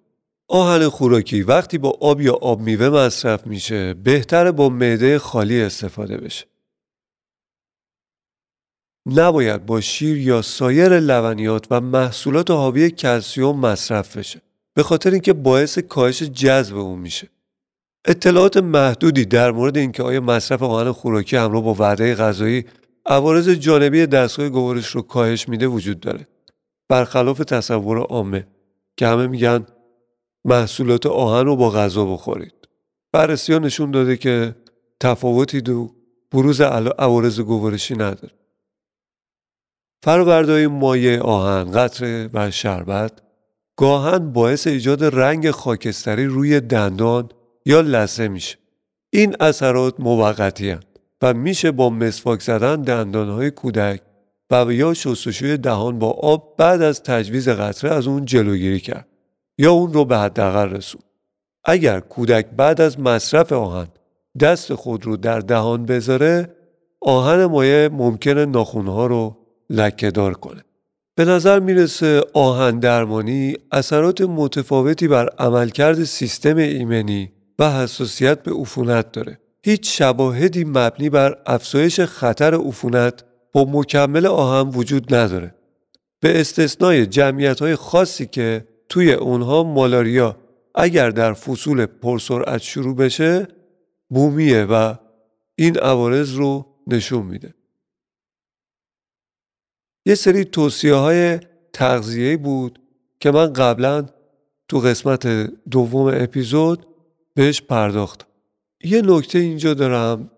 آهن خوراکی وقتی با آب یا آب میوه مصرف میشه بهتره با معده خالی استفاده بشه. نباید با شیر یا سایر لبنیات و محصولات حاوی کلسیوم مصرف بشه به خاطر اینکه باعث کاهش جذب اون میشه اطلاعات محدودی در مورد اینکه آیا مصرف آهن خوراکی همراه با وعده غذایی عوارض جانبی دستگاه گوارش رو کاهش میده وجود داره برخلاف تصور عامه که همه میگن محصولات آهن رو با غذا بخورید. بررسی ها نشون داده که تفاوتی دو بروز عوارض گوارشی نداره. فروردهای مایع آهن، قطره و شربت گاهن باعث ایجاد رنگ خاکستری روی دندان یا لثه میشه. این اثرات موقتی و میشه با مسواک زدن دندانهای کودک و یا شستشوی دهان با آب بعد از تجویز قطره از اون جلوگیری کرد. یا اون رو به حداقل رسون. اگر کودک بعد از مصرف آهن دست خود رو در دهان بذاره آهن مایع ممکنه ناخونها رو لکهدار کنه. به نظر می‌رسه آهن درمانی اثرات متفاوتی بر عملکرد سیستم ایمنی و حساسیت به عفونت داره. هیچ شواهدی مبنی بر افزایش خطر عفونت با مکمل آهن وجود نداره. به استثنای جمعیت های خاصی که توی اونها مالاریا اگر در فصول پرسرعت شروع بشه بومیه و این عوارض رو نشون میده. یه سری توصیه های تغذیه بود که من قبلا تو قسمت دوم اپیزود بهش پرداختم یه نکته اینجا دارم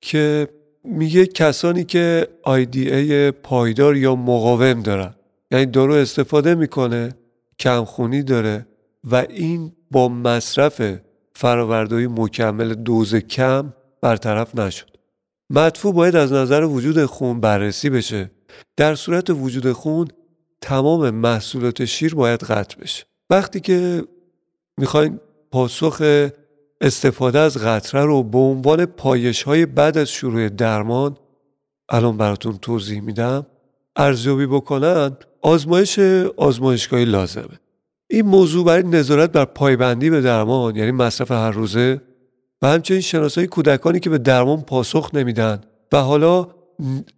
که میگه کسانی که ای پایدار یا مقاوم دارن یعنی دارو استفاده می‌کنه کمخونی داره و این با مصرف فرآوردهای مکمل دوز کم برطرف نشد. مدفوع باید از نظر وجود خون بررسی بشه. در صورت وجود خون تمام محصولات شیر باید قطع بشه. وقتی که می‌خواین پاسخ استفاده از قطره رو به عنوان پایش های بعد از شروع درمان الان براتون توضیح میدم ارزیابی بکنن آزمایش آزمایشگاهی لازمه. این موضوع برای نظارت بر پایبندی به درمان یعنی مصرف هر روزه و همچنین شناسایی کودکانی که به درمان پاسخ نمیدن و حالا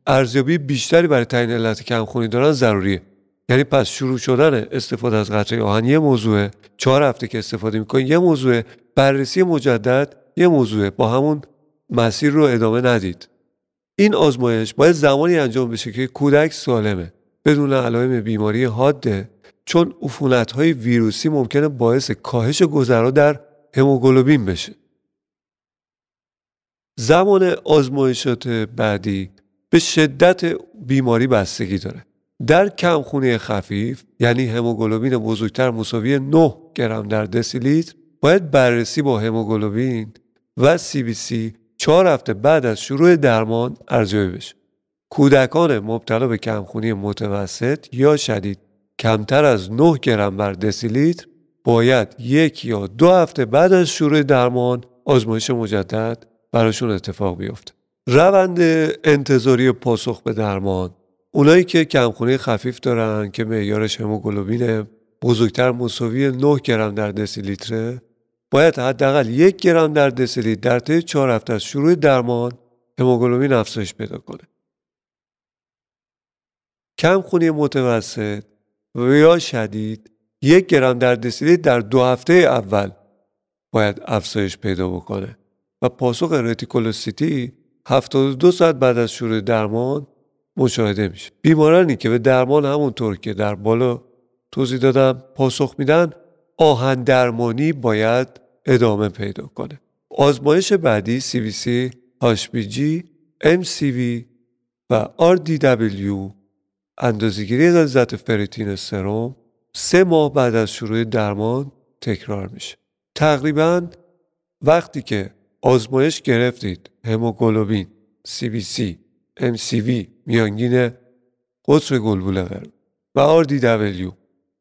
ارزیابی بیشتری برای تعیین علت کمخونی دارن ضروریه. یعنی پس شروع شدن استفاده از قطره آهن یه موضوعه چهار هفته که استفاده می‌کنی یه موضوعه بررسی مجدد یه موضوعه. با همون مسیر رو ادامه ندید. این آزمایش باید زمانی انجام بشه که کودک سالمه. بدون علائم بیماری حاده چون عفونت های ویروسی ممکنه باعث کاهش گذرا در هموگلوبین بشه. زمان آزمایشات بعدی به شدت بیماری بستگی داره. در کمخونی خفیف یعنی هموگلوبین بزرگتر مساوی 9 گرم در دسیلیتر باید بررسی با هموگلوبین و سی بی چهار هفته بعد از شروع درمان ارزیابی بشه. کودکان مبتلا به کمخونی متوسط یا شدید کمتر از 9 گرم بر دسیلیتر باید یک یا دو هفته بعد از شروع درمان آزمایش مجدد براشون اتفاق بیفته. روند انتظاری پاسخ به درمان. اونایی که کمخونی خفیف دارن که معیارش هموگلوبین بزرگتر مساوی 9 گرم در دسیلیتره باید حداقل یک گرم در دسیلیتر در طی 4 هفته از شروع درمان هموگلوبین افزایش پیدا کنه. کمخونی متوسط و یا شدید یک گرم در دسیلیتر در دو هفته اول باید افزایش پیدا بکنه. و پاسخ رتیکولوسیتی 72 ساعت بعد از شروع درمان مشاهده میشه. بیمارانی که به درمان همونطور که در بالا توضیح دادم پاسخ میدن آهن درمانی باید ادامه پیدا کنه. آزمایش بعدی CVC, HBG, MCV و RDW اندازگیری غلظت فریتین سرم سه ماه بعد از شروع درمان تکرار میشه. تقریبا وقتی که آزمایش گرفتید هموگلوبین CBC MCV میانگین قطر گلبول قرمز و RDW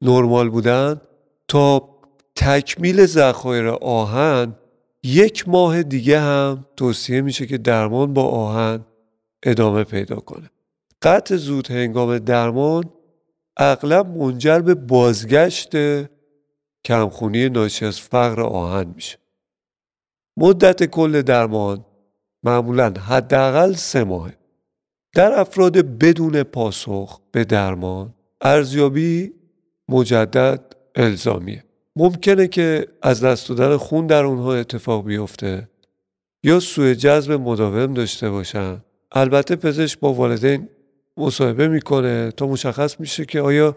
نرمال بودن تا تکمیل ذخایر آهن یک ماه دیگه هم توصیه میشه که درمان با آهن ادامه پیدا کنه. قطع زود هنگام درمان اغلب منجر به بازگشت کمخونی ناشی از فقر آهن میشه. مدت کل درمان معمولا حداقل سه ماهه در افراد بدون پاسخ به درمان ارزیابی مجدد الزامیه. ممکنه که از دست دادن خون در اونها اتفاق بیفته یا سوء جذب مداوم داشته باشن. البته پزشک با والدین مصاحبه می‌کنه. تا مشخص میشه که آیا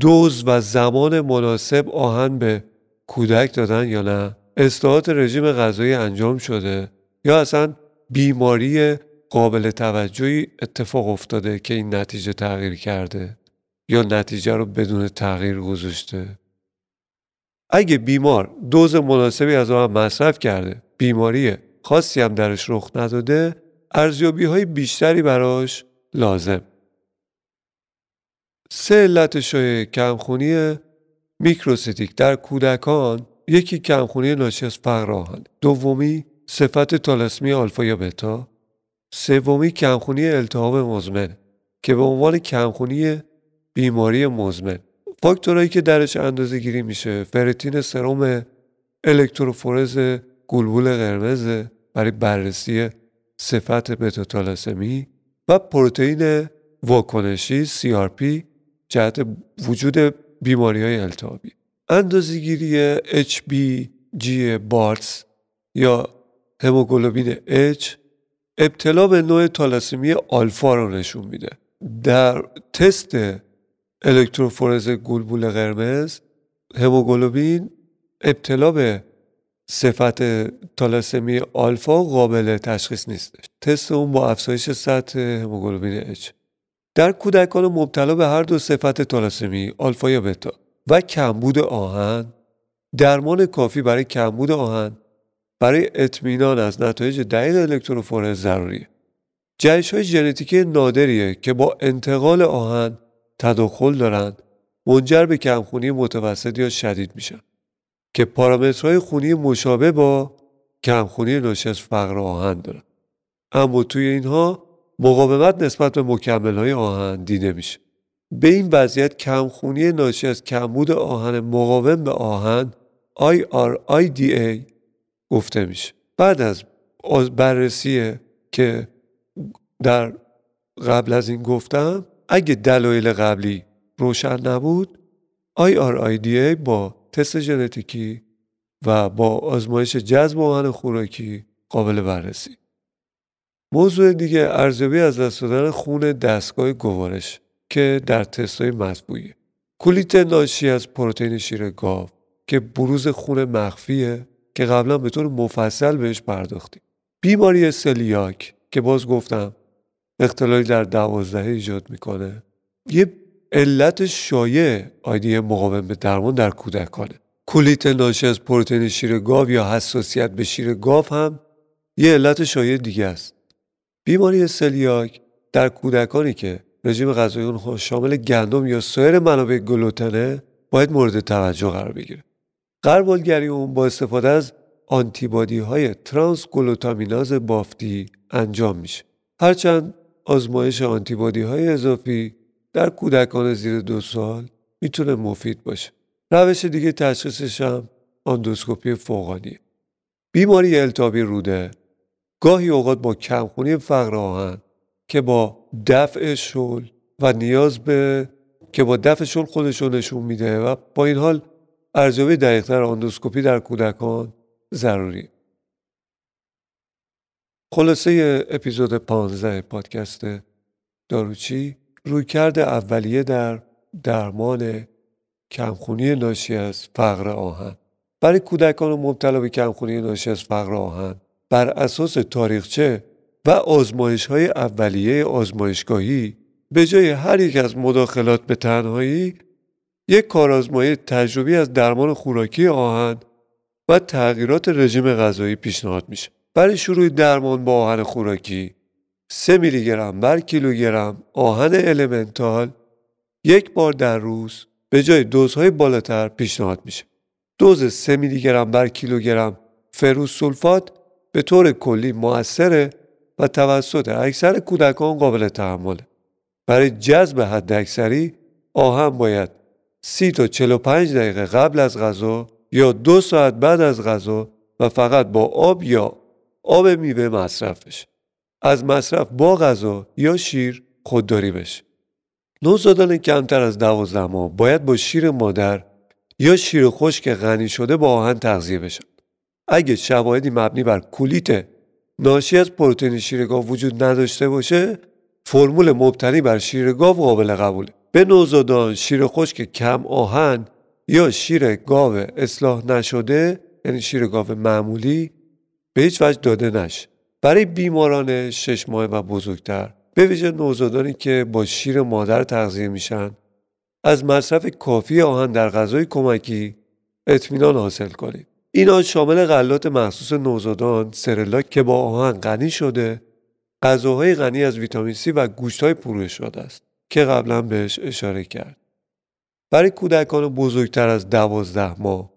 دوز و زمان مناسب آهن به کودک دادن یا نه. اصلاحات رژیم غذایی انجام شده یا اصلا بیماری قابل توجهی اتفاق افتاده که این نتیجه تغییر کرده یا نتیجه رو بدون تغییر گذاشته. اگه بیمار دوز مناسبی از آن مصرف کرده بیماری خاصی هم درش رخ نداده ارزیابی های بیشتری براش لازم. سه علت شایع کمخونی microcytic در کودکان یکی کمخونی ناشی از فقر آهن. دومی صفت تالسمی آلفا یا بتا. سومی کمخونی التهاب مزمن که به عنوان کمخونی بیماری مزمن. فاکتورهایی که درش اندازه گیری میشه فریتین سرم الکتروفورز گلبول قرمز برای بررسی صفت بتاتالسمی و پروتئین واکنشی CRP جهت وجود بیماری های التهابی. اندازهگیری HBG بارتس یا هموگلوبین H ابتلا به نوع تالاسمی آلفا رو نشون میده. در تست الکتروفورز گلبول قرمز هموگلوبین ابتلا به صفت تالاسمی آلفا قابل تشخیص نیستش تست اون با افزایش سطح هموگلوبین H در کودکان مبتلا به هر دو صفت تالاسمی آلفا یا بتا و کمبود آهن درمان کافی برای کمبود آهن برای اطمینان از نتایج دقیق الکتروفورز ضروریه. جهش های ژنتیکی نادریه که با انتقال آهن تداخل دارند منجر به کمخونی متوسط یا شدید میشن. که پارامترهای خونی مشابه با کمخونی ناشی از فقر آهن دارن. اما توی اینها مقاومت نسبت به مکمل های آهن دیده میشه به این وضعیت کمخونی ناشی از کمبود آهن مقاوم به آهن IRIDA گفته میشه. بعد از بررسی که در قبل از این گفتم اگه دلایل قبلی روشن نبود IRIDA با تست ژنتیکی و با آزمایش جذب آهن خوراکی قابل بررسی. موضوع دیگه ارزیابی از دست خون دستگاه گوارش که در تستای مطبوعیه کلیت ناشی از پروتئین شیر گاو که بروز خون مخفیه که قبلا به طور مفصل بهش پرداختیم بیماری سلیاک که باز گفتم اختلالی در دوازده ایجاد می‌کنه. یه علت شایع آیدی مقاوم به درمان در کودکانه. کلیت ناشی از پروتئین شیر گاو یا حساسیت به شیر گاو هم یه علت شایع دیگه است. بیماری سلیاک در کودکانی که رژیم غذایی اونها شامل گندم یا سایر منابع گلوتنه باید مورد توجه قرار بگیره. قربالگری اون با استفاده از آنتیبادی های ترانس گلوتامیناز بافتی انجام میشه. هرچند آزمایش آنتیبادی های اضافی در کودکان زیر دو سال می‌تونه مفید باشه. روش دیگه تشخیصش هم آندوسکوپی فوقانیه. بیماری التابی روده. گاهی اوقات با کمخونی فقر آهن که با دفع شل و نیاز به که با دفع شل خودش نشون میده و با این حال ارزیابی دقیقتر آندوسکوپی در کودکان ضروری خلاصه اپیزود 15 پادکست داروچی رویکرد اولیه در درمان کمخونی ناشی از فقر آهن. برای کودکان مبتلا به کمخونی ناشی از فقر آهن بر اساس تاریخچه و آزمایش های اولیه آزمایشگاهی به جای هر یک از مداخلات به تنهایی یک کارآزمایی تجربی از درمان خوراکی آهن و تغییرات رژیم غذایی پیشنهاد میشه. برای شروع درمان با آهن خوراکی 3 میلی گرم بر کیلوگرم آهن المنتال یک بار در روز به جای دوزهای بالاتر پیشنهاد میشه. دوز 3 میلی گرم بر کیلوگرم فروس سولفات به طور کلی موثره و توسط اکثر کودکان قابل تحمله. برای جذب حد اکثری آهن باید 30 تا 45 دقیقه قبل از غذا یا دو ساعت بعد از غذا و فقط با آب یا آب میوه مصرف بشه. از مصرف با غذا یا شیر خودداری بشه. نوزادان کمتر از دوازده ماه باید با شیر مادر یا شیر خشک غنی شده با آهن تغذیه بشن. اگه شواهدی مبنی بر کولیت ناشی از پروتئین شیر گاو وجود نداشته باشه فرمول مبتنی بر شیر گاو قابل قبوله به نوزادان شیر خشک کم آهن یا شیر گاو اصلاح نشده یعنی شیر گاو معمولی به هیچ وجه داده نشه برای بیماران شش ماه و بزرگتر. به ویژه نوزادانی که با شیر مادر تغذیه میشن از مصرف کافی آهن در غذای کمکی اطمینان حاصل کنید. اینا شامل غلات مخصوص نوزادان سرلاک که با آهن غنی شده غذاهای غنی از ویتامین C و گوشتهای پوره شده است که قبلا بهش اشاره کرد. برای کودکان بزرگتر از دوازده ماه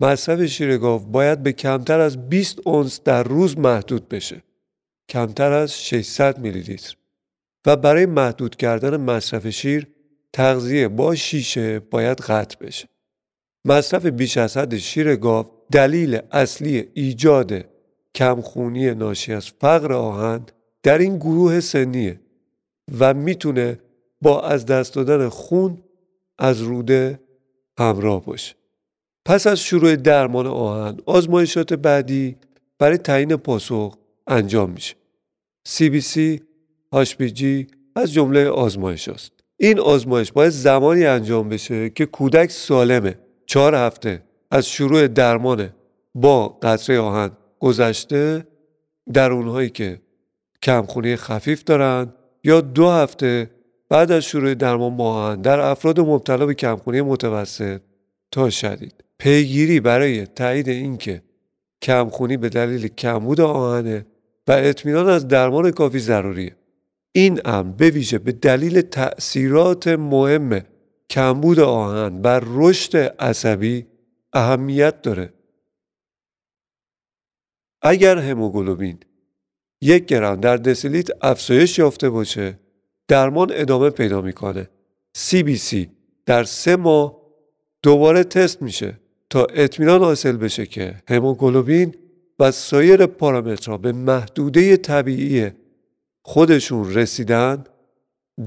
مصرف شیر گاو باید به کمتر از 20 اونس در روز محدود بشه کمتر از 600 میلی لیتر و برای محدود کردن مصرف شیر تغذیه با شیشه باید قطع بشه. مصرف بیش از حد شیر گاو دلیل اصلی ایجاد کمخونی ناشی از فقر آهن در این گروه سنیه و می‌تونه با از دست دادن خون از روده همراه باشه. پس از شروع درمان آهن آزمایشات بعدی برای تعیین پاسخ انجام میشه. CBC HPG از جمله آزمایش است. این آزمایش باید زمانی انجام بشه که کودک سالمه. چهار هفته از شروع درمان با قطره آهن گذشته در اونهایی که کمخونی خفیف دارند یا دو هفته بعد از شروع درمان با آهن در افراد مبتلا به کمخونی متوسط تا شدید پیگیری برای تایید اینکه کمخونی به دلیل کمبود آهنه و اطمینان از درمان کافی ضروریه این امر به ویژه به دلیل تأثیرات مهم کمبود آهن بر رشد عصبی اهمیت داره. اگر هموگلوبین یک گرم در دسیلیت افزایش یافته باشه درمان ادامه پیدا می‌کنه. CBC در سه ماه دوباره تست میشه تا اطمینان حاصل بشه که هموگلوبین و سایر پارامترها به محدوده طبیعی خودشون رسیدن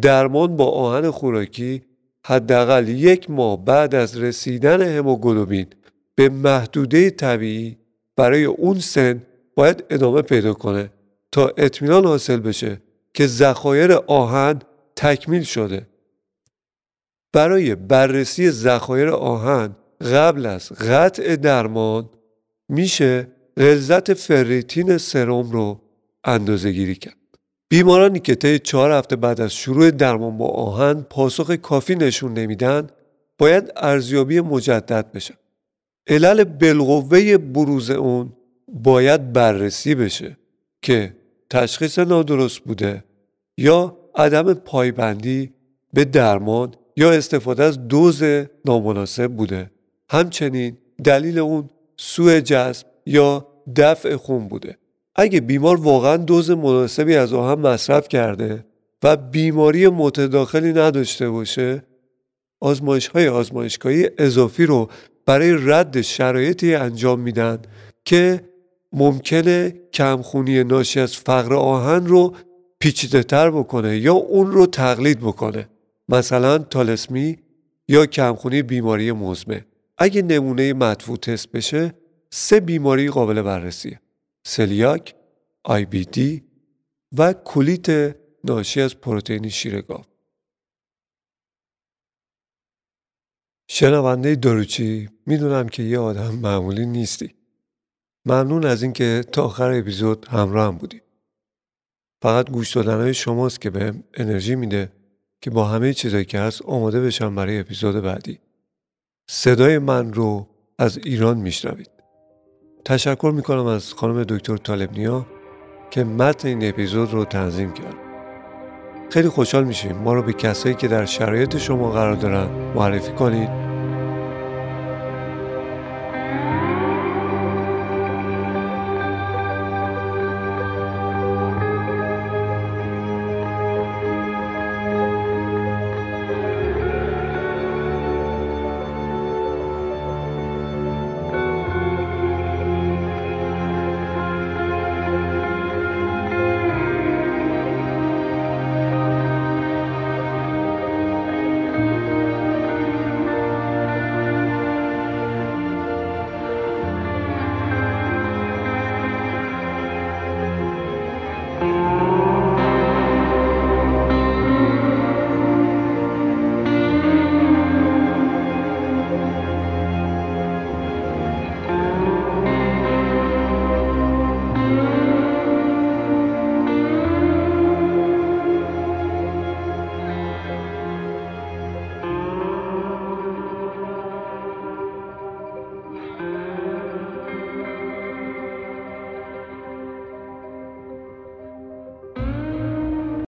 درمان با آهن خوراکی حداقل یک ماه بعد از رسیدن هموگلوبین به محدوده طبیعی برای اون سن باید ادامه پیدا کنه تا اطمینان حاصل بشه که ذخایر آهن تکمیل شده. برای بررسی ذخایر آهن قبل از قطع درمان میشه غلظت فریتین سرم رو اندازه گیری کرد بیمارانی که طی چهار هفته بعد از شروع درمان با آهن پاسخ کافی نشون نمیدن باید ارزیابی مجدد بشه. علل بالقوه بروز اون باید بررسی بشه که تشخیص نادرست بوده یا عدم پایبندی به درمان یا استفاده از دوز نامناسب بوده همچنین دلیل اون سوء جذب یا دفع خون بوده. اگه بیمار واقعا دوز مناسبی از آهن مصرف کرده و بیماری متداخلی نداشته باشه آزمایش های آزمایشگاهی اضافی رو برای رد شرایطی انجام میدن که ممکنه کمخونی ناشی از فقر آهن رو پیچیده تر بکنه یا اون رو تقلید بکنه مثلا تالسمی یا کمخونی بیماری مزمن. اگه نمونه مدفوع تست بشه سه بیماری قابل بررسیه. سلیاک، دی و کولیت ناشی از پروتئین شیر گاو. شنونده داروچی می‌دونم که یه آدم معمولی نیستی. ممنون از اینکه تا آخر اپیزود همراه هم بودی. فقط گوش دادن شماست که بهم انرژی میده که با همه چیزایی که هست آماده بشم برای اپیزود بعدی. صدای من رو از ایران میشنوید. تشکر می‌کنم از خانم دکتر طالبنیا که متن این اپیزود رو تنظیم کرد. خیلی خوشحال میشیم. ما رو به کسایی که در شرایط شما قرار دارن معرفی کنید.